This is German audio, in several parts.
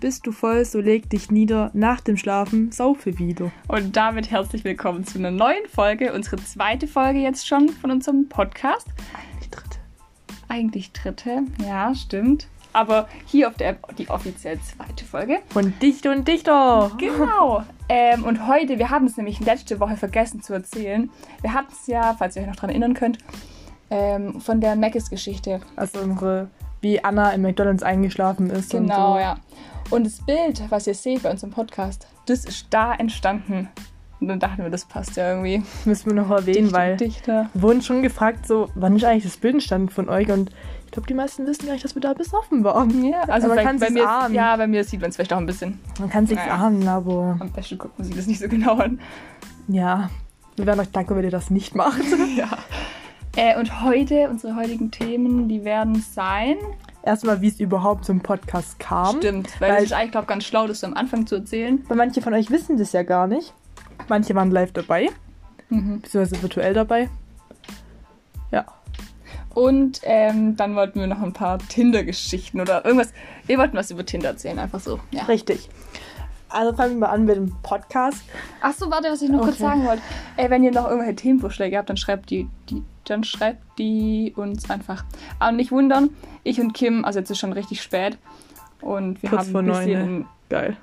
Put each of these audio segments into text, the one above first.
bist du voll, so leg dich nieder, nach dem Schlafen saufe wieder. Und damit herzlich willkommen zu einer neuen Folge, unsere zweite Folge jetzt schon von unserem Podcast. Die dritte. Eigentlich dritte, ja, stimmt. Aber hier auf der App die offiziell zweite Folge. Von Dichter und Dichter. Genau. ähm, und heute, wir haben es nämlich letzte Woche vergessen zu erzählen. Wir hatten es ja, falls ihr euch noch daran erinnern könnt, ähm, von der Mackes-Geschichte. Also unsere, wie Anna im McDonalds eingeschlafen ist. Genau, so. ja. Und das Bild, was ihr seht bei uns im Podcast, das ist da entstanden. Und dann dachten wir, das passt ja irgendwie. Müssen wir noch erwähnen, Dichter, weil Dichter. wir wurden schon gefragt, so, wann ist eigentlich das Bild entstanden von euch? Und ich glaube, die meisten wissen gar nicht, dass wir da besoffen waren. Ja, also man bei, kann mir, ahnen. ja, bei mir sieht man es vielleicht auch ein bisschen. Man kann sich's Naja. ahnen, aber Am besten guckt man sich das nicht so genau an. ja. Wir wären euch dankbar, wenn ihr das nicht macht. Ja. Äh, und heute, unsere heutigen Themen, die werden sein. Erstmal, wie es überhaupt zum Podcast kam. Stimmt, weil, Weil- das ist eigentlich, glaube ich, ganz schlau, das am Anfang zu erzählen. Weil manche von euch wissen das ja gar nicht. Manche waren live dabei, Mhm. beziehungsweise virtuell dabei. Ja. Und ähm, dann wollten wir noch ein paar Tinder-Geschichten oder irgendwas. Wir wollten was über Tinder erzählen, einfach so. Ja. Richtig. Also fangen wir mal an mit dem Podcast. Ach so, warte, was ich noch kurz Okay. sagen wollte. Ey, wenn ihr noch irgendwelche Themenvorschläge habt, dann schreibt die, die, dann schreibt die uns einfach. Aber nicht wundern, ich und Kim, also jetzt ist schon richtig spät. Und wir Kurz haben ein bisschen. Geil.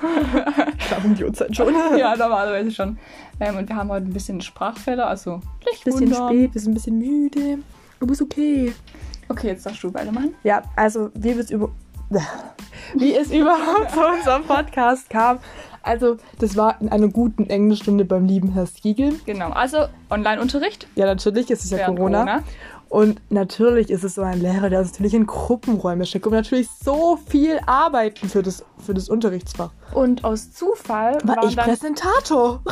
Klar, um die Uhrzeit schon. ja, normalerweise schon. Ähm, und wir haben heute ein bisschen Sprachfehler, also nicht Bisschen wundern. spät, wir sind ein bisschen müde. Aber ist okay. Okay, jetzt darfst du weitermachen. Ja, also es über wie es überhaupt zu unserem Podcast kam. Also, das war in einer guten Englischstunde beim lieben Herr Skiegel. Genau, also Online-Unterricht. Ja, natürlich ist es ja während Corona. Und natürlich ist es so ein Lehrer, der uns natürlich in Gruppenräume schickt und natürlich so viel arbeiten für das, für das Unterrichtsfach. Und aus Zufall War ich Präsentator.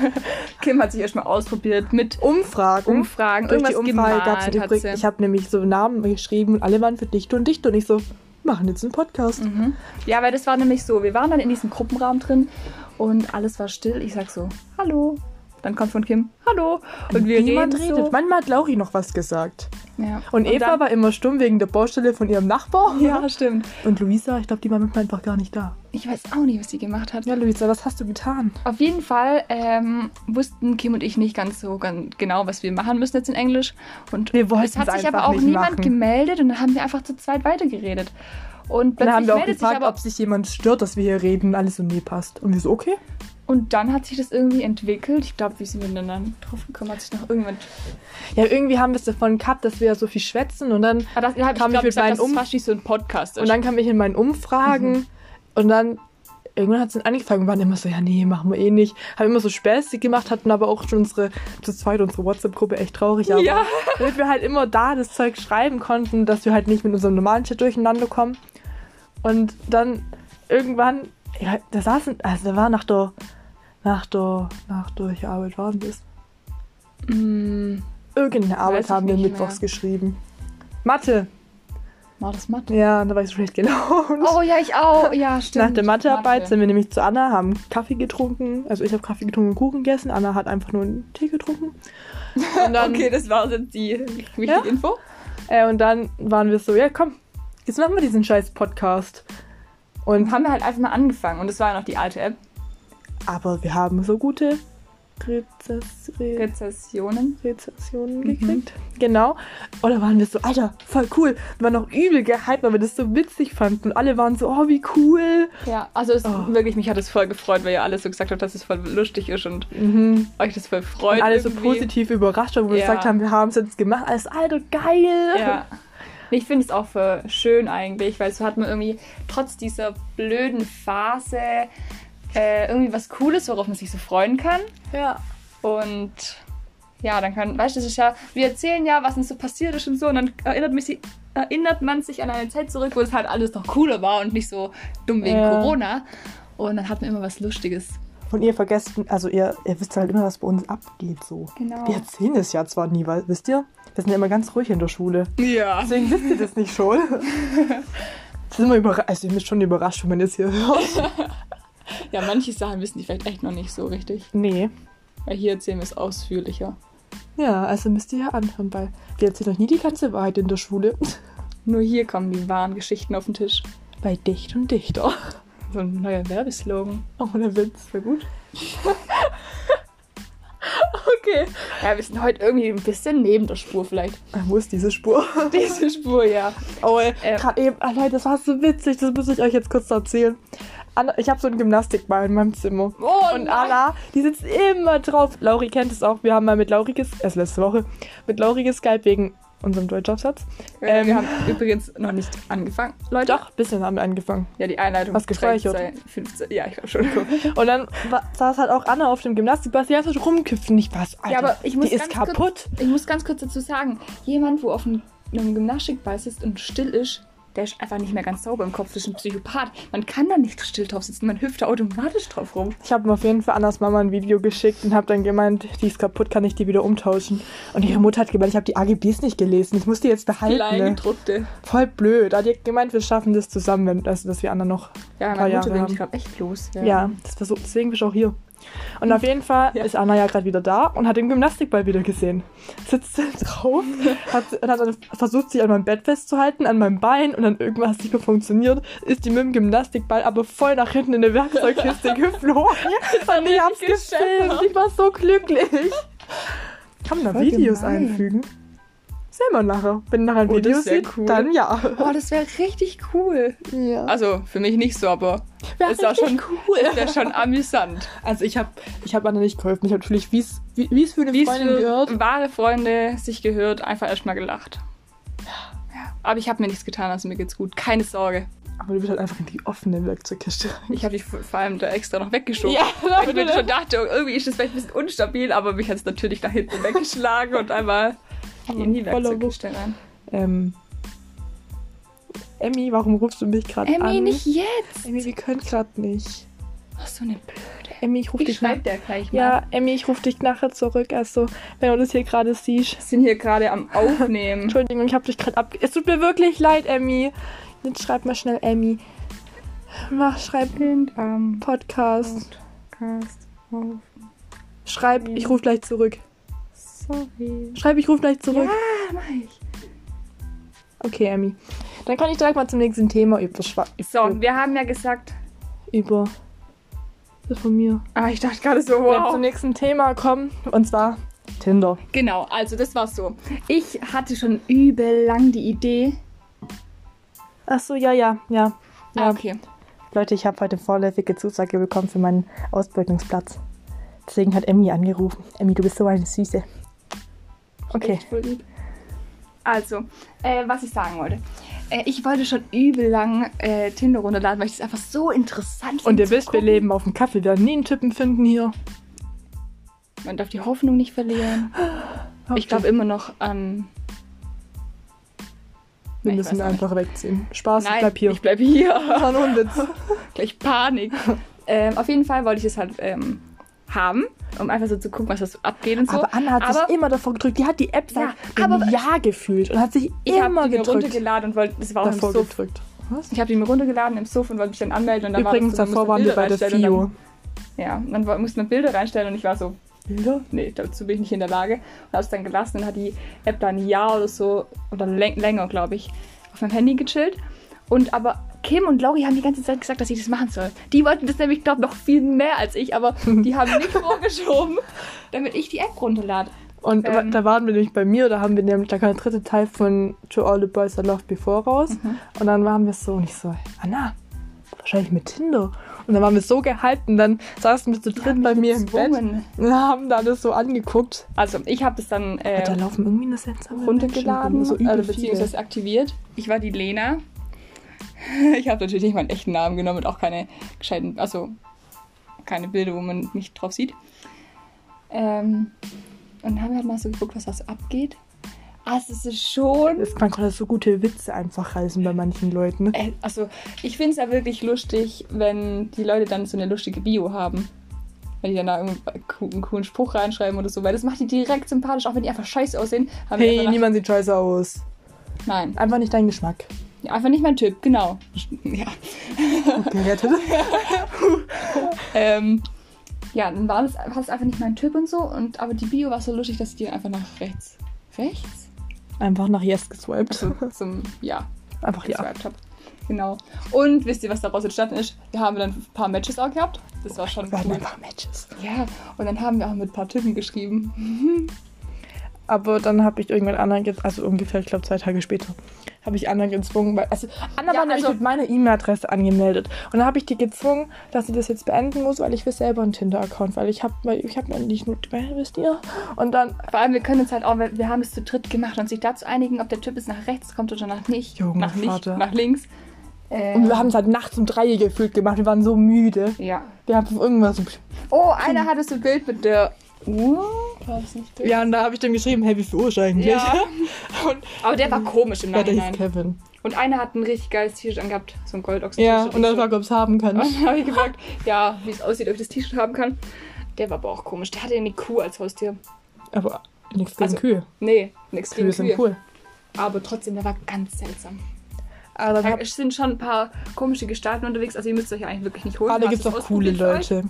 Kim hat sich erstmal ausprobiert mit Umfragen. Umfragen, Durch die irgendwas Umfrage gab es. Ich habe nämlich so Namen geschrieben und alle waren für Dichter und Dichter. Und ich so, machen jetzt einen Podcast. Mhm. Ja, weil das war nämlich so, wir waren dann in diesem Gruppenraum drin und alles war still. Ich sag so, hallo. Dann kommt von Kim, hallo. Und wir Niemand reden redet. so. Manchmal hat Lauri noch was gesagt. Ja. Und, Eva dann, war immer stumm wegen der Baustelle von ihrem Nachbar. Ja, stimmt. Und Luisa, ich glaube, die war manchmal einfach gar nicht da. Ich weiß auch nicht, was sie gemacht hat. Ja, Luisa, was hast du getan? Auf jeden Fall ähm, wussten Kim und ich nicht ganz so ganz genau, was wir machen müssen jetzt in Englisch. Und Wir wollten es hat sich aber auch niemand machen. gemeldet und dann haben wir einfach zu zweit weitergeredet. Und Dann haben wir auch gefragt, sich aber ob sich jemand stört, dass wir hier reden. Alles so, nee, passt. Und wir so, okay. Und dann hat sich das irgendwie entwickelt. Ich glaube, wie sind wir denn dann drauf gekommen? Hat sich noch irgendwann. Ja, irgendwie haben wir es davon gehabt, dass wir so viel schwätzen und dann, Ah, das, ja, Kam ich glaub mit gesagt, meinen Um- so ein Podcast ist. und dann kam ich in meinen Umfragen Mhm. und dann irgendwann hat es dann angefangen, wir waren immer so, ja, nee, machen wir eh nicht. Haben immer so späßig gemacht, hatten aber auch schon unsere, zu zweit unsere WhatsApp-Gruppe echt traurig. Aber Ja. damit wir halt immer da das Zeug schreiben konnten, dass wir halt nicht mit unserem normalen Chat durcheinander kommen. Und dann irgendwann, ja, da saßen, also da war nach der, nach der, nach der, Arbeit war denn das? Mm, Irgendeine Arbeit haben wir mittwochs mehr. geschrieben. Mathe. war das Mathe? Ja, da war ich so schlecht gelaunt. Oh ja, ich auch. Ja, stimmt. Nach der Mathearbeit Mathe. sind wir nämlich zu Anna, haben Kaffee getrunken. Also ich habe Kaffee getrunken und Kuchen gegessen. Anna hat einfach nur einen Tee getrunken. Und dann, okay, das war jetzt die wichtige Ja? Info. äh, und dann waren wir so, ja komm, jetzt machen wir diesen scheiß Podcast. Und Und haben wir halt einfach mal angefangen. Und das war ja noch die alte App. Aber wir haben so gute Rezess Re Rezessionen. Rezessionen Mhm. gekriegt. Genau. Und da waren wir so, Alter, voll cool. Wir waren noch übel gehypt, weil wir das so witzig fanden. Und alle waren so, oh, wie cool. Ja, also es, Oh. wirklich, mich hat es voll gefreut, weil ihr alles so gesagt habt, dass es voll lustig ist und Mhm. euch das voll freut. Und alle so irgendwie. positiv überrascht, wo wir Ja. gesagt haben, wir haben es jetzt gemacht. Alles, Alter, geil. Ja. Ich finde es auch für schön eigentlich, weil so hat man irgendwie trotz dieser blöden Phase äh, irgendwie was Cooles, worauf man sich so freuen kann. ja. Und ja, dann kann, weißt du, das ist ja, wir erzählen ja, was uns so passiert ist und so, und dann erinnert, mich, erinnert man sich an eine Zeit zurück, wo es halt alles noch cooler war und nicht so dumm wegen Ja. Corona. Und dann hat man immer was Lustiges. Und ihr vergesst, also ihr, ihr wisst halt immer, was bei uns abgeht so. Genau. Wir erzählen es ja zwar nie, weil, wisst ihr, wir sind ja immer ganz ruhig in der Schule. Ja. Deswegen wisst ihr das nicht schon. Das ist immer überrascht, also ihr müsst schon überrascht, wenn man das hier hört. Ja, manche Sachen wissen die vielleicht echt noch nicht so richtig. Nee. Weil hier erzählen wir es ausführlicher. Ja, also müsst ihr ja anhören, weil wir erzählen euch nie die ganze Wahrheit in der Schule. Nur hier kommen die wahren Geschichten auf den Tisch. Bei Dicht und Dichter. So ein neuer Werbeslogan. Oh, der Witz. Wäre gut. Okay. Ja, wir sind heute irgendwie ein bisschen neben der Spur vielleicht. Wo ist diese Spur? Diese Spur, ja. Oh, Ähm. gerade eben, ah, Leute, das war so witzig, das muss ich euch jetzt kurz erzählen. Anna, ich habe so einen Gymnastikball in meinem Zimmer. Oh, und nein. Anna, die sitzt immer drauf. Lauri kennt es auch. Wir haben mal mit Lauri, erst letzte Woche, mit Lauri geskypt wegen unserem Deutschaufsatz. Äh, Ähm. wir haben übrigens noch nicht angefangen, Leute. Doch, bisschen haben wir angefangen. Ja, die Einleitung. Hast gespeichert? 13, 15, ja, ich glaube schon. Und dann war, saß halt auch Anna auf dem Gymnastikball, die Zeit rumküpft. Und ich was, Alter, Ja, aber ich muss die ist kaputt. Ich muss ganz kurz dazu sagen, jemand, wo auf einem, einem Gymnastikball sitzt und still ist, der ist einfach nicht mehr ganz sauber im Kopf. Das ist ein Psychopath. Man kann da nicht still drauf sitzen, man hüpft da automatisch drauf rum. Ich habe mir auf jeden Fall Annas Mama ein Video geschickt und habe dann gemeint, die ist kaputt, kann ich die wieder umtauschen. Und ihre Mutter hat gemeint, ich habe die AGBs nicht gelesen, ich muss die jetzt behalten. Ne? Kleingedruckte. Voll blöd. Da hat die gemeint, wir schaffen das zusammen, wenn, also, dass wir Anna noch Ja, Paar meine Jahre Mutter will haben. mich, glaube echt los. Ja, das versucht, deswegen bist du auch hier. Und auf jeden Fall Ja. ist Anna ja gerade wieder da und hat den Gymnastikball wieder gesehen. Sitzt drauf hat, und hat dann versucht, sich an meinem Bett festzuhalten, an meinem Bein und dann irgendwas hat nicht mehr funktioniert. Ist die mit dem Gymnastikball aber voll nach hinten in eine Werkzeugkiste geflogen. und ich hab's gefilmt. Ich war so glücklich. Kann man da Videos gemein. einfügen? Wir nachher. Wenn nachher ein Oh, das Video sieht, cool. dann ja. Oh, das wäre richtig cool. ja. Also, für mich nicht so, aber Wär ist auch richtig schon cool. Ist ja schon amüsant. Also ich habe ich hab Anna nicht geholfen. Ich habe natürlich, wie es wie es für eine Wie es Freundin für gehört. wahre Freunde sich gehört, einfach erstmal gelacht. Ja. Aber ich habe mir nichts getan, also mir geht's gut. Keine Sorge. Aber du bist halt einfach in die offene Werkzeugkiste. Ich habe die vor vor allem da extra noch weggeschoben. Ja, Weil ich mir schon dachte, irgendwie ist das vielleicht ein bisschen unstabil, aber mich hat es natürlich nach hinten weggeschlagen und einmal in die Werkzeugkiste rein. Ähm, Emmy, warum rufst du mich gerade an? Emmy, nicht jetzt! Emmy, wir können gerade nicht. Ach, so eine blöde. Emmy, ich rufe Ich dich nach. der gleich mal. Ja, Emmy, ich rufe dich nachher zurück. Also, wenn du das hier gerade siehst. Wir sind hier gerade am Aufnehmen. Entschuldigung, ich habe dich gerade ab. Es tut mir wirklich leid, Emmy. Jetzt schreib mal schnell Emmy. Mach, schreib Podcast. Podcast auf. Schreib, ich rufe gleich zurück. Sorry. Schreib, ich rufe gleich zurück. Ja, mach ich. Okay, Emmy. Dann kann ich direkt mal zum nächsten Thema über Schwa So, wir haben ja gesagt. über das von mir. Ah, ich dachte gerade so, wow. zum nächsten Thema kommen und zwar Tinder. Genau, also das war so. Ich hatte schon übel lang die Idee. Ach so, ja, ja, ja. ja. Ah, okay. Leute, ich habe heute vorläufige Zusage bekommen für meinen Ausbildungsplatz. Deswegen hat Emmy angerufen. Emmy, du bist so eine Süße. Okay. Also, äh, was ich sagen wollte. Äh, ich wollte schon übel lang äh, Tinder runterladen, weil ich das einfach so interessant finde. Und ihr wisst, wir leben auf dem Kaffee. Wir werden nie einen Typen finden hier. Man darf die Hoffnung nicht verlieren. Ich glaube immer noch an. wir Nee, ich müssen einfach wegziehen. Spaß, ich Nein, bleib hier. ich bleib hier. war nur ein Witz. Gleich Panik. ähm, auf jeden Fall wollte ich es halt ähm, haben, um einfach so zu gucken, was da so abgeht und so. Aber Anna hat Aber sich immer davor gedrückt. Die hat die App seit Ja, einem aber- Jahr gefühlt und hat sich ich immer habe die mir gedrückt. runtergeladen und wollte, das war auch im Davor Suff. gedrückt. Was? Ich habe die mir runtergeladen im Suff und wollte mich dann anmelden. Und dann Übrigens, war das so, davor waren wir musste bei der FIO. Dann, ja, und dann musste man Bilder reinstellen und ich war so, Bilder? nee, dazu bin ich nicht in der Lage. Und habe es dann gelassen und hat die App dann ein Jahr oder so, oder läng länger, glaube ich, auf meinem Handy gechillt. Und aber Kim und Lauri haben die ganze Zeit gesagt, dass ich das machen soll. Die wollten das nämlich, glaube noch viel mehr als ich, aber die haben mich vorgeschoben, damit ich die App runterlade. Und Ähm. da waren wir nämlich bei mir, da haben wir nämlich, da kam der dritte Teil von To All the Boys I Loved Before raus. Mhm. Und dann waren wir so, und ich so, Anna, wahrscheinlich mit Tinder. Und dann waren wir so gehalten, dann saßen wir zu dritt bei mir im Bett gezwungen. und haben da alles so angeguckt. Also, ich habe das dann äh, da laufen irgendwie eine seltsame runtergeladen, so also beziehungsweise aktiviert. Ich war die Lena. Ich habe natürlich nicht meinen echten Namen genommen und auch keine gescheiten, also keine Bilder, wo man mich drauf sieht. Ähm, und dann haben wir halt mal so geguckt, was da so abgeht. Also es ist schon. Es- Man konnte so gute Witze einfach reißen bei manchen Leuten. Äh, Also ich finde es ja wirklich lustig, wenn die Leute dann so eine lustige Bio haben. Wenn die dann da einen coolen Spruch reinschreiben oder so, weil das macht die direkt sympathisch, auch wenn die einfach scheiße aussehen. Hey, niemand sieht scheiße aus. Nein, Einfach nicht dein Geschmack. Ja, einfach nicht mein Typ, genau. Ja. Gerettet. Ähm, ja, dann war das, war das einfach nicht mein Typ und so. Und, aber die Bio war so lustig, dass ich die einfach nach rechts. Rechts? Einfach nach Yes geswiped. Also zum Ja Einfach ja. habe. Genau. Und wisst ihr, was daraus entstanden ist? Wir haben dann ein paar Matches auch gehabt. Das war schon Wir cool. einfach Matches. Ja, und dann haben wir auch mit ein paar Typen geschrieben. Aber dann habe ich irgendwann anderen, ge- also ungefähr, ich glaube zwei Tage später, habe ich anderen gezwungen, weil, also Anna Ja, war nämlich also- mit meiner E-Mail-Adresse angemeldet. Und dann habe ich die gezwungen, dass sie das jetzt beenden muss, weil ich will selber einen Tinder-Account, weil ich habe weil ich habe nicht nur, wisst ihr? Und dann, Vor allem, wir können uns halt auch, wir wir haben es zu dritt gemacht und sich dazu einigen, ob der Typ jetzt nach rechts kommt oder nach nicht. Junge nach nicht, nach links. Äh, und wir haben es halt nachts um drei gefühlt gemacht, wir waren so müde. Ja. Wir haben irgendwas so, Oh, einer hatte so ein Bild mit der Uhr. War das nicht das? ja, und da habe ich dann geschrieben, hey, wie viel Uhr ist eigentlich? Ja. und Aber der war komisch im ja, der hieß Nachhinein. Kevin. Und einer hat ein richtig geiles T-Shirt angehabt. So ein goldochsen Ja, T-Shirt. und dann frag, ob es haben kann. Und dann habe ich gefragt, ja, wie es aussieht, ob ich das T-Shirt haben kann. Der war aber auch komisch. Der hatte eine Kuh als Haustier. Aber nichts gegen Also, Kühe. Nee, nichts Kühe gegen sind Kühe. cool. Aber trotzdem, der war ganz seltsam. Aber dann Da hab, sind schon ein paar komische Gestalten unterwegs. Also ihr müsst euch ja eigentlich wirklich nicht holen. ah, da gibt es auch coole? Leute.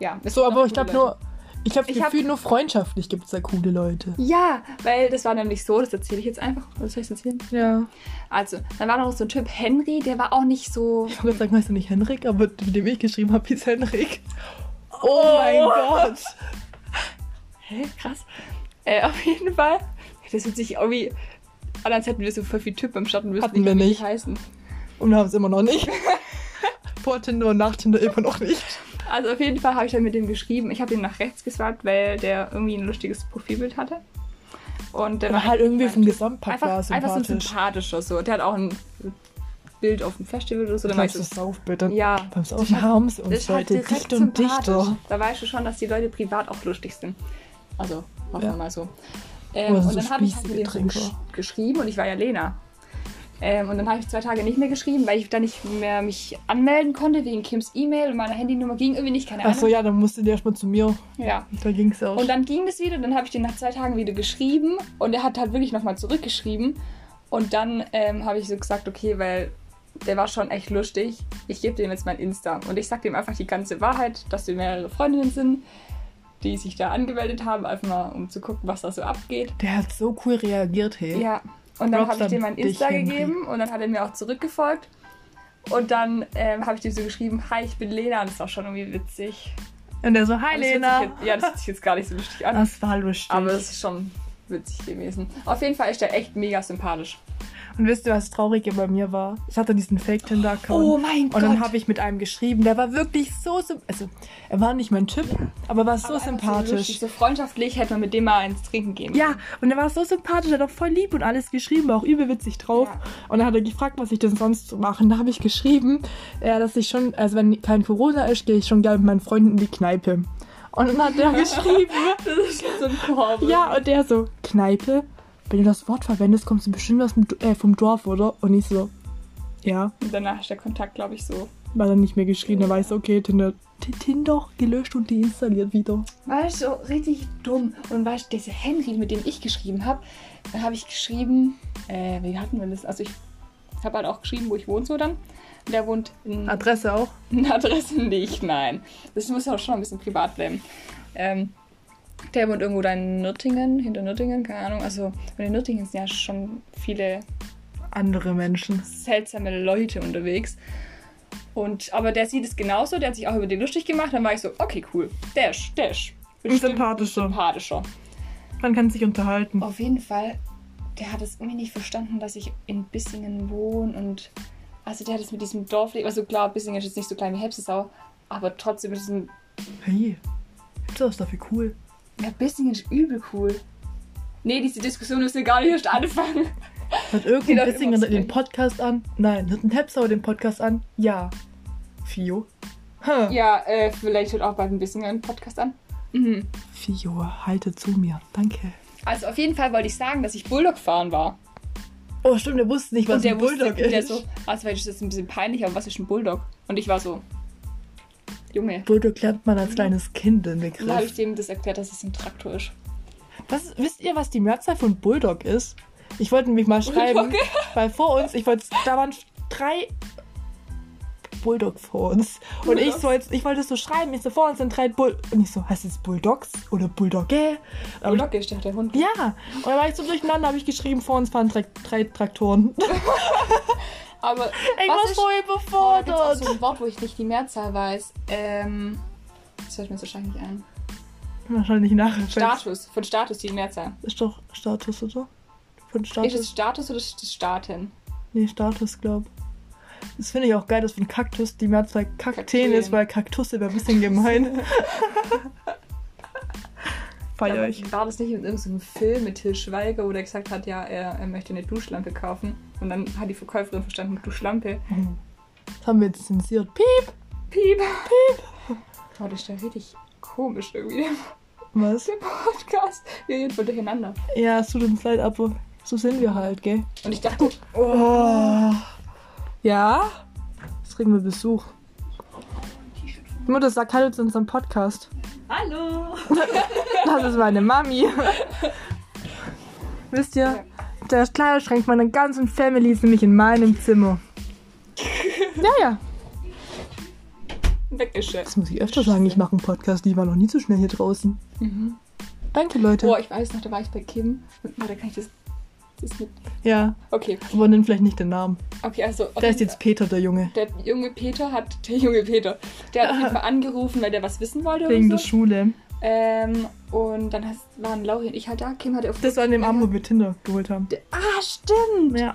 Ja. es So, aber ich glaube nur, ich habe Ich hab- gefühlt nur freundschaftlich gibt es da coole Leute. Ja, weil das war nämlich so, das erzähle ich jetzt einfach. Was soll ich erzählen? Ja. Also, dann war noch so ein Typ Henry, der war auch nicht so. Ich wollte sagen, heißt er nicht Henrik, aber mit dem ich geschrieben habe, hieß Henrik. Oh, mein Gott. Hä, krass. Äh, auf jeden Fall. Das wird sich irgendwie. Als hätten wir so voll viel Typen im Schatten, wüssten Hatten wir wie die nicht. heißen. Und wir haben es immer noch nicht. Vor Tinder und nach Tinder immer noch nicht. Also auf jeden Fall habe ich dann mit dem geschrieben. Ich habe ihn nach rechts geswiped, weil der irgendwie ein lustiges Profilbild hatte. Und der Aber halt irgendwie vom Gesamtpack war einfach, er einfach so ein sympathisch. sympathischer. So. Der hat auch ein Bild auf dem Festival oder so. Dann weißt du du, Saufbild. Dann ja, beim Saufen haben sie das uns ist halt Leute dichter und sympathisch. dichter. Da weißt du schon, dass die Leute privat auch lustig sind. Also, hoffen Ja. wir mal so. Ähm, Oder so und dann habe ich halt mit dem gesch geschrieben und ich war ja Lena. Ähm, und dann habe ich zwei Tage nicht mehr geschrieben, weil ich dann nicht mehr mich anmelden konnte wegen Kims E-Mail und meine Handynummer ging irgendwie nicht, keine Ahnung. Achso, ja, dann musste der erstmal zu mir. ja. Da ging es auch. Und dann ging das wieder, dann habe ich den nach zwei Tagen wieder geschrieben und er hat halt wirklich nochmal zurückgeschrieben. Und dann ähm, habe ich so gesagt, okay, weil der war schon echt lustig, ich gebe dem jetzt mein Insta. Und ich sag dem einfach die ganze Wahrheit, dass wir mehrere Freundinnen sind, die sich da angemeldet haben, einfach mal um zu gucken, was da so abgeht. der hat so cool reagiert, hey. Ja. Und dann habe ich dem mein Insta gegeben und dann hat er mir auch zurückgefolgt. Und dann ähm, habe ich dem so geschrieben, hi, ich bin Lena. Und das ist auch schon irgendwie witzig. Und der so, hi Lena. Jetzt, ja, das hört sich jetzt gar nicht so lustig an. Das war lustig. Aber es ist schon witzig gewesen. Auf jeden Fall ist der echt mega sympathisch. Und wisst ihr, was Traurige bei mir war? Ich hatte diesen Fake-Tinder-Account. Oh mein Und dann Gott. habe ich mit einem geschrieben, der war wirklich so, symp- also er war nicht mein Typ, aber war so Aber sympathisch. So, lustig, so freundschaftlich hätte man mit dem mal eins trinken gehen ja, und er war so sympathisch, er hat auch voll lieb und alles geschrieben, war auch übel witzig drauf. Ja. Und dann hat er gefragt, was ich denn sonst so mache. Und da habe ich geschrieben, ja, dass ich schon, also wenn kein Corona ist, gehe ich schon gerne mit meinen Freunden in die Kneipe. Und dann hat er geschrieben, Das ist so ein Korb. ja, und der so, Kneipe? Wenn du das Wort verwendest, kommst du bestimmt aus dem, äh, vom Dorf, oder? Und ich so, ja. Und danach ist der Kontakt, glaube ich, so. War dann nicht mehr geschrieben, da war ich so, okay, Tinder, Tinder gelöscht und deinstalliert wieder. Weißt du, so richtig dumm. Und weißt du, dieser Henry, mit dem ich geschrieben habe, da habe ich geschrieben, äh, wie hatten wir das? Also ich habe halt auch geschrieben, wo ich wohne so dann. Der wohnt in Adresse auch? Eine Adresse nicht, nein. Das muss ja auch schon ein bisschen privat bleiben. Ähm, der wohnt irgendwo da in Nürtingen, hinter Nürtingen, keine Ahnung. Also, und in Nürtingen sind ja schon viele Andere Menschen. seltsame Leute unterwegs. Und, aber der sieht es genauso, der hat sich auch über den lustig gemacht. Dann war ich so, okay, cool. Der ist, der ist sympathischer. sympathischer. Man kann sich unterhalten. Auf jeden Fall, der hat es irgendwie nicht verstanden, dass ich in Bissingen wohne und also der hat es mit diesem Dorfleben, also klar, Bissingen ist jetzt nicht so klein wie Hepsisau, aber trotzdem ist es ein Hey, das ist dafür cool. Ja, Bissingen ist übel cool. Nee, diese Diskussion müssen wir gar nicht erst anfangen. Hört Geht irgendein immer den Podcast an? Nein. Hört ein Hepsauer den Podcast an? Ja. Fio? Ha. Ja, äh, vielleicht hört auch bald ein Bissingen einen Podcast an. Mhm. Fio, halte zu mir. Danke. Also auf jeden Fall wollte ich sagen, dass ich Bulldog fahren war. Oh, stimmt, der wusste nicht, was und der ein Bulldog wusste, und der ist. so, also vielleicht ist das ein bisschen peinlich, aber was ist ein Bulldog? Und ich war so, Junge. Bulldog lernt man als kleines Kind den Dann habe ich Begriff. dem das erklärt, dass es ein Traktor ist. Was, wisst ihr, was die Mehrzahl von Bulldog ist? Ich wollte nämlich mal schreiben, Bulldog? weil vor uns, ich wollte, da waren drei Bulldog vor uns. Und ich, Bulldogs? so jetzt, ich wollte es so schreiben, ich so, vor uns sind drei Bull... Und ich so, heißt es Bulldogs oder Bulldogge? Aber ich- Bulldog ist der, der Hund. Ja, und dann war ich so durcheinander, habe ich geschrieben, vor uns fahren drei, drei Traktoren. Aber Ich was war ist- so Oh, da gibt's auch überfordert. so ein Wort, wo ich nicht die Mehrzahl weiß. Ähm, das fällt mir wahrscheinlich nicht ein. Wahrscheinlich nachher. Status. Von Status die Mehrzahl. Ist doch Status, oder? Von Ist Status. es Status oder ist es Staaten? Nee, Status, glaub. Das finde ich auch geil, dass von Kaktus die Mehrzahl Kakteen ist, weil Kaktusse wäre ein bisschen gemein. Feier ich. War das nicht in irgendeinem Film mit Till Schweiger, wo der gesagt hat, ja, er, er möchte eine Duschlampe kaufen. Und dann hat die Verkäuferin verstanden, Duschlampe. Das haben wir jetzt zensiert. Piep! Piep. Piep. Oh, das ist ja richtig komisch irgendwie, der Was? Podcast. Wir reden voll durcheinander. Ja, es tut uns leid, aber so sind wir halt, gell? Und ich dachte, Oh. Ja? Jetzt kriegen wir Besuch. Die Mutter sagt Hallo zu unserem Podcast. hallo. Das ist meine Mami. Wisst ihr, der Kleiderschrank meiner ganzen Family ist nämlich in meinem Zimmer. Ja, ja. Weggeschickt. Das muss ich öfter sagen. Ich mache einen Podcast, die war noch nie so schnell hier draußen. Mhm. Danke, Leute. Boah, ich weiß noch, da war ich bei Kim. Warte, kann ich das, das mit... Ja, Okay, aber nenn vielleicht nicht den Namen. okay, also... Der ist jetzt Peter, der Junge. Der junge Peter hat... Der junge Peter. Der hat auf jeden Fall angerufen, weil der was wissen wollte Wegen oder der so. Schule. Ähm, und dann hast, waren Lauri und ich halt da. Kim hatte auf... Das war an dem Abend, wo wir Tinder geholt haben. Ah, stimmt! Ja.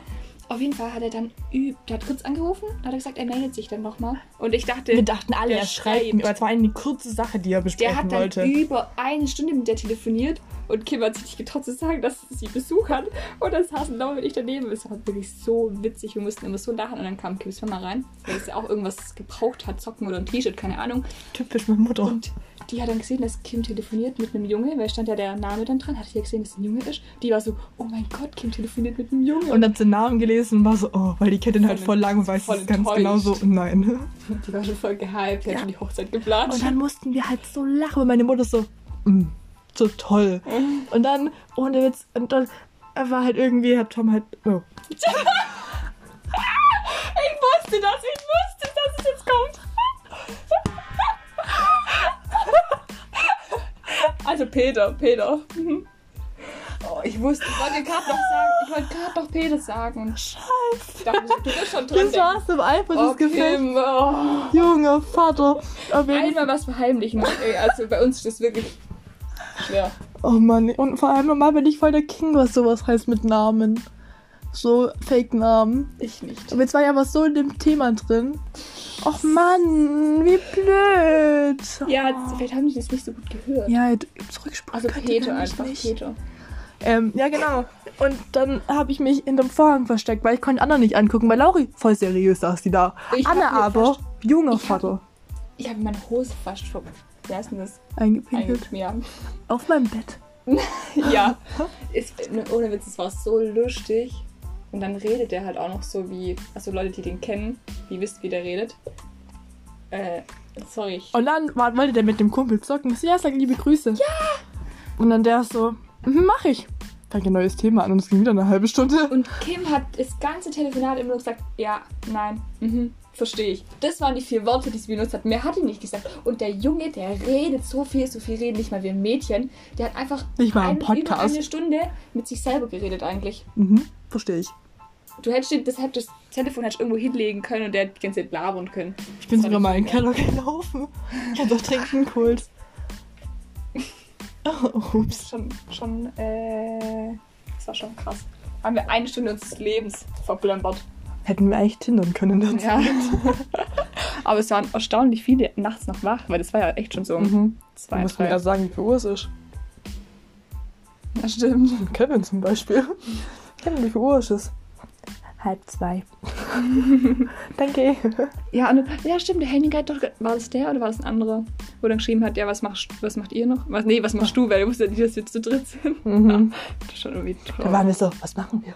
Auf jeden Fall hat er dann übt. Der hat kurz angerufen, hat er gesagt, er meldet sich dann nochmal. Und ich dachte, Wir dachten alle, der er schreibt mir. Aber es war eine kurze Sache, die er der besprechen hat dann wollte. über eine Stunde mit der telefoniert und Kim hat sich nicht getraut zu sagen, dass sie Besuch hat. Und dann saßen Laura und ich daneben. Es war wirklich so witzig. Wir mussten immer so lachen. Und dann kam Kims Mama rein, weil sie auch irgendwas gebraucht hat, Socken oder ein T-Shirt, keine Ahnung. Typisch mit Mutter. Und die hat dann gesehen, dass Kim telefoniert mit einem Junge, weil stand ja der Name dann dran, hat sie ja gesehen, dass es ein Junge ist. Die war so, oh mein Gott, Kim telefoniert mit einem Junge. Und hat den Namen gelesen und war so, oh, weil die kennt ihn halt Voll lang und weiß es ganz genau so. Nein. die war schon voll gehypt, die hat schon die Hochzeit geplant. Und dann mussten wir halt so lachen, und meine Mutter so, mm, so toll. Und dann, ohne Witz, und dann er war halt irgendwie, hat Tom halt, oh. ich wusste das, ich wusste, dass es jetzt kommt. Also Peter, Peter. Mhm. Oh, ich wusste, ich wollte gerade noch sagen, ich wollte gerade noch Peter sagen. Scheiße. Ich dachte, du bist schon drin. Das war's im Eifer des Gefechts. Kim, oh. Junge Vater. Einmal was verheimlichen. Also bei uns ist das wirklich schwer. Oh Mann, und vor allem normal bin ich voll der King, was sowas heißt mit Namen. So Fake-Namen. Ich nicht. Aber jetzt war ja was so in dem Thema drin. Och Mann, wie blöd. Ja, vielleicht haben die das nicht so gut gehört. Ja, zurückspulen. Also Peter einfach, nicht. Peter. Ähm, ja, genau. Und dann habe ich mich hinterm Vorhang versteckt, weil ich konnte Anna nicht angucken, weil Lauri voll seriös saß, die da. Ich Anna aber, junger hab- Vater, Ich habe meine Hose fast vor. Wer ist denn das? eingepinkelt. Eigentlich mir. Auf meinem Bett. Ja. Ist, ne, ohne Witz, es war so lustig. Und dann redet er halt auch noch so wie, also Leute, die den kennen, die wisst, wie der redet. Äh, sorry. Und dann wollte der mit dem Kumpel zocken. Ja, sag liebe Grüße. Ja! Und dann der so, mhm, mach ich. Fängt ein neues Thema an und es ging wieder eine halbe Stunde. und Kim hat das ganze Telefonat immer nur gesagt, ja, nein, mhm, verstehe ich. Das waren die vier Worte, die sie benutzt hat. Mehr hat die nicht gesagt. Und der Junge, der redet so viel, so viel reden, nicht mal wie ein Mädchen. Der hat einfach Nicht mal ein- über eine Stunde mit sich selber geredet eigentlich. Mhm, verstehe ich. Du hättest das, das Telefon hättest irgendwo hinlegen können und der hätte die ganze Zeit labern können. Ich bin Das sogar mal in den Keller gelaufen. Ich hab doch trinken geholt. Oh, ups. Schon, schon, äh, das war schon krass. Haben wir eine Stunde unseres Lebens verplempert. Hätten wir eigentlich tindern können dazu. Ja. Aber es waren erstaunlich viele nachts noch wach, weil das war ja echt schon so um Mhm. Du zwei, musst mir drei. erst sagen, wie viel Uhr es ist. Ja, stimmt. Kevin zum Beispiel. Kevin, wie viel Uhr ist es? Halb zwei. Danke. Ja, und, ja, stimmt, der Henning hat doch, war das der oder war das ein anderer? Wo dann geschrieben hat, ja, was, machst, was macht ihr noch? Was, nee, was machst du, weil er wusste ja nicht, dass wir zu dritt sind. Mhm. Das ist schon irgendwie toll. Da waren wir so, was machen wir?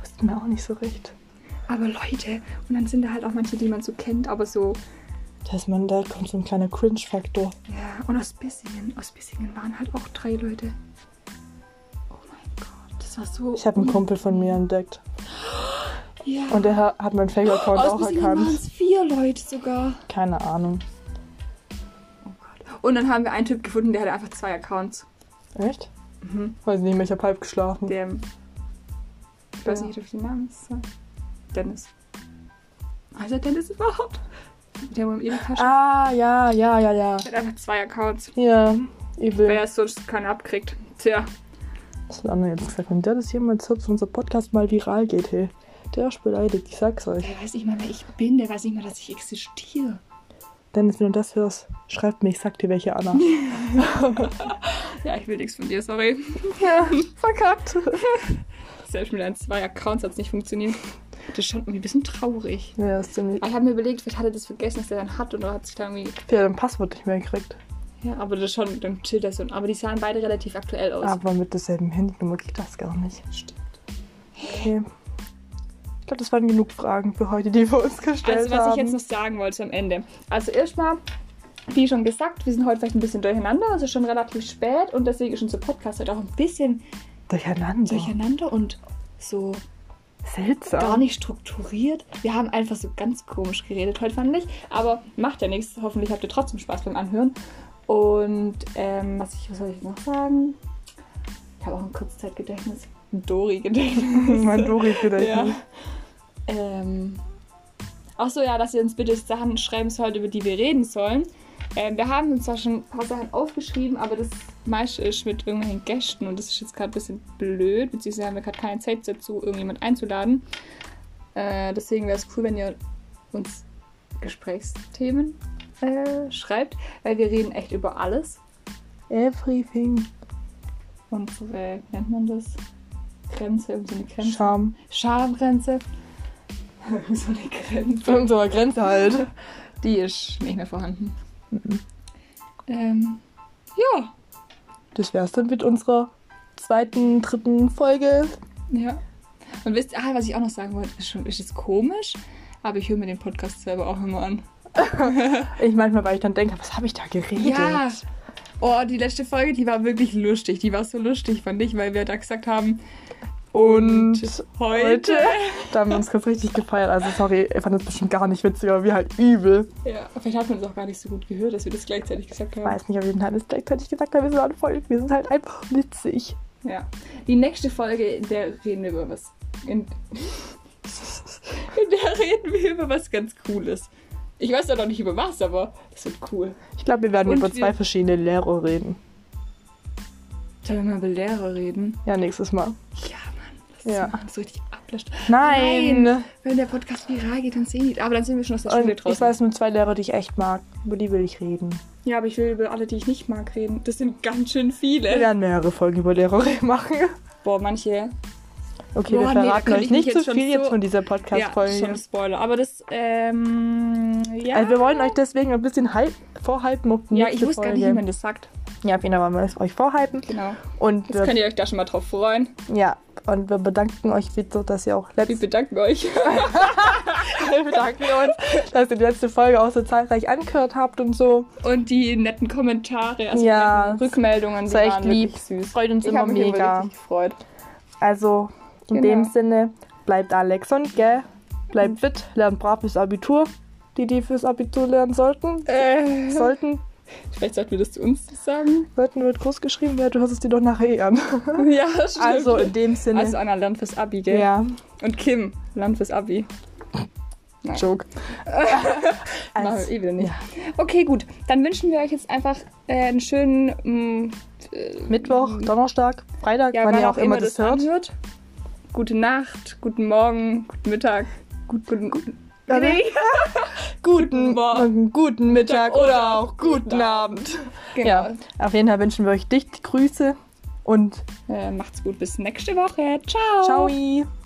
Wussten wir auch nicht so recht. Aber Leute, und dann sind da halt auch manche, die man so kennt, aber so, Da ist man, da kommt so ein kleiner Cringe-Faktor. ja, und aus Bissingen, aus Bissingen waren halt auch drei Leute. Oh mein Gott, das war so. Ich habe einen Kumpel von mir entdeckt. Ja. Und der ha- hat meinen Fake-Account aus auch Bissingen waren erkannt. es vier Leute sogar. Keine Ahnung. Oh Gott. Und dann haben wir einen Typ gefunden, der hatte einfach zwei Accounts. Echt? Mhm. Weiß nicht mehr, ich habe halb geschlafen. Der. Ich weiß Ja. nicht, ob ich den Namen sage. Dennis. Also Dennis überhaupt? Der wohl im Edeka Ah, ja, ja, ja, ja. hat einfach zwei Accounts. Ja, übel. Wer es sonst keiner abkriegt. Tja. Was hat Anna jetzt gesagt? Wenn der das jemals hört, unser Podcast mal viral geht, hey. Der ist beleidigt, ich sag's euch. Der weiß nicht mal, wer ich bin. Der weiß nicht mal, dass ich existiere. Dennis, wenn du das hörst, schreib mir, ich sag dir welche Anna. Ja, ich will nichts von dir, sorry. ja, verkackt. Selbst mit deinen zwei Accounts hat es nicht funktioniert. Das ist schon irgendwie ein bisschen traurig. Ja, ist ziemlich. Aber ich habe mir überlegt, vielleicht hat er das vergessen, dass er dann hat und er hat sich dann irgendwie. Hat ein Passwort nicht mehr gekriegt. Ja, aber das ist schon, dann chillt er so. Aber die sahen beide relativ aktuell aus. Aber mit derselben Handynummer geht das gar nicht. Stimmt. Okay. Ich glaube, das waren genug Fragen für heute, die wir uns gestellt Also, was haben. ich jetzt noch sagen wollte am Ende. Also, erstmal, wie schon gesagt, wir sind heute vielleicht ein bisschen durcheinander. Es ist schon relativ spät und deswegen ist unser Podcast heute auch ein bisschen Durcheinander. durcheinander und so Seltsam. gar nicht strukturiert. Wir haben einfach so ganz komisch geredet heute, fand ich. Aber macht ja nichts. Hoffentlich habt ihr trotzdem Spaß beim Anhören. Und ähm, was, ich, was soll ich noch sagen? Ich habe auch ein Kurzzeitgedächtnis. Ein Dori-Gedächtnis. mein Dori ja. gedächtnis. Ähm, Ach so, ja, dass ihr uns bitte Sachen schreiben sollt, über die wir reden sollen. Ähm, wir haben uns da schon ein paar Sachen aufgeschrieben, aber das meiste ist mit irgendwelchen Gästen und das ist jetzt gerade ein bisschen blöd, beziehungsweise haben wir gerade keine Zeit dazu, irgendjemand einzuladen. Äh, deswegen wäre es cool, wenn ihr uns Gesprächsthemen äh, schreibt, weil wir reden echt über alles. Everything. Unsere, wie nennt man das? Grenze, so eine Grenze. Charme. Schamgrenze. so eine Grenze. Unsere Grenze halt. Die ist nicht mehr vorhanden. Ähm, ja. Das wär's dann mit unserer zweiten, dritten Folge. Ja. Und wisst ihr, ah, was ich auch noch sagen wollte, ist, schon, ist jetzt komisch, aber ich höre mir den Podcast selber auch immer an. Ich manchmal, weil ich dann denke, was habe ich da geredet? Ja. Oh, die letzte Folge, die war wirklich lustig. Die war so lustig, fand ich, weil wir da gesagt haben, Und heute. da haben wir uns ganz richtig gefeiert. Also sorry, ich fand das bestimmt gar nicht witzig, aber wir halt übel. Ja, vielleicht hat man es auch gar nicht so gut gehört, dass wir das gleichzeitig gesagt Ich haben. weiß nicht, ob wir halt gleichzeitig gesagt haben, wir sind alle voll, wir sind halt einfach witzig. Ja. Die nächste Folge, in der reden wir über was. In, in der reden wir über was ganz Cooles. Ich weiß ja noch nicht über was, aber es wird cool. Ich glaube, wir werden Und über wir- zwei verschiedene Lehrer reden. Sollen wir mal über Lehrer reden? Ja, nächstes Mal. Ja, Mann. Das Ja. so richtig ablöscht. Nein! Nein. Wenn der Podcast viral geht, dann sehen die. Aber dann sind wir schon aus der Schule ich draußen. weiß nur zwei Lehrer, die ich echt mag. Über die will ich reden. Ja, aber ich will über alle, die ich nicht mag, reden. Das sind ganz schön Wir viele. werden mehrere Folgen über Lehrer machen. Boah, manche. Okay, Boah, wir nee, verraten könnte euch ich nicht zu jetzt schon viel jetzt so- von dieser Ja, Podcast-Folge. schon Spoiler. Aber das, ähm, ja. also wir wollen euch deswegen ein bisschen auf die ja, ich wusste gar Folge. nicht, wie man das sagt. Ja, auf jeden Fall wollen wir es euch vorhypen. Genau. Und Jetzt wir, könnt ihr euch da schon mal drauf freuen. ja, und wir bedanken euch wieder, dass ihr auch Wir letzte, bedanken euch. wir bedanken uns, dass ihr die letzte Folge auch so zahlreich angehört habt und so. Und die netten Kommentare, also Ja, Rückmeldungen, war echt lieb. süß. Freut uns Ich immer mega. richtig gefreut. Also in Genau. dem Sinne, bleibt Alex und gell? Bleibt fit, lernt brav fürs Abitur. Die, die fürs Abitur lernen sollten. Äh, Sollten. vielleicht sollten wir das zu uns sagen. Sollten wird groß geschrieben werden, du hörst es dir doch nachher eh an. ja, stimmt. Also in dem Sinne. Also Anna lernt fürs Abi, gell? ja, Und Kim lernt fürs Abi. Nein. Joke. Machen Also, wir eh wieder nicht. ja. Okay, gut. Dann wünschen wir euch jetzt einfach äh, einen schönen mm, Mittwoch, Donnerstag, Freitag, ja, wann ihr auch immer das hört. anhört. Gute Nacht, guten Morgen, guten Mittag, gut, guten, guten. Nee. Guten Morgen, guten Mittag Oder oder auch guten Abend. Genau. Ja, auf jeden Fall wünschen wir euch dicht Grüße und Äh, macht's gut, bis nächste Woche. Ciao. ciao.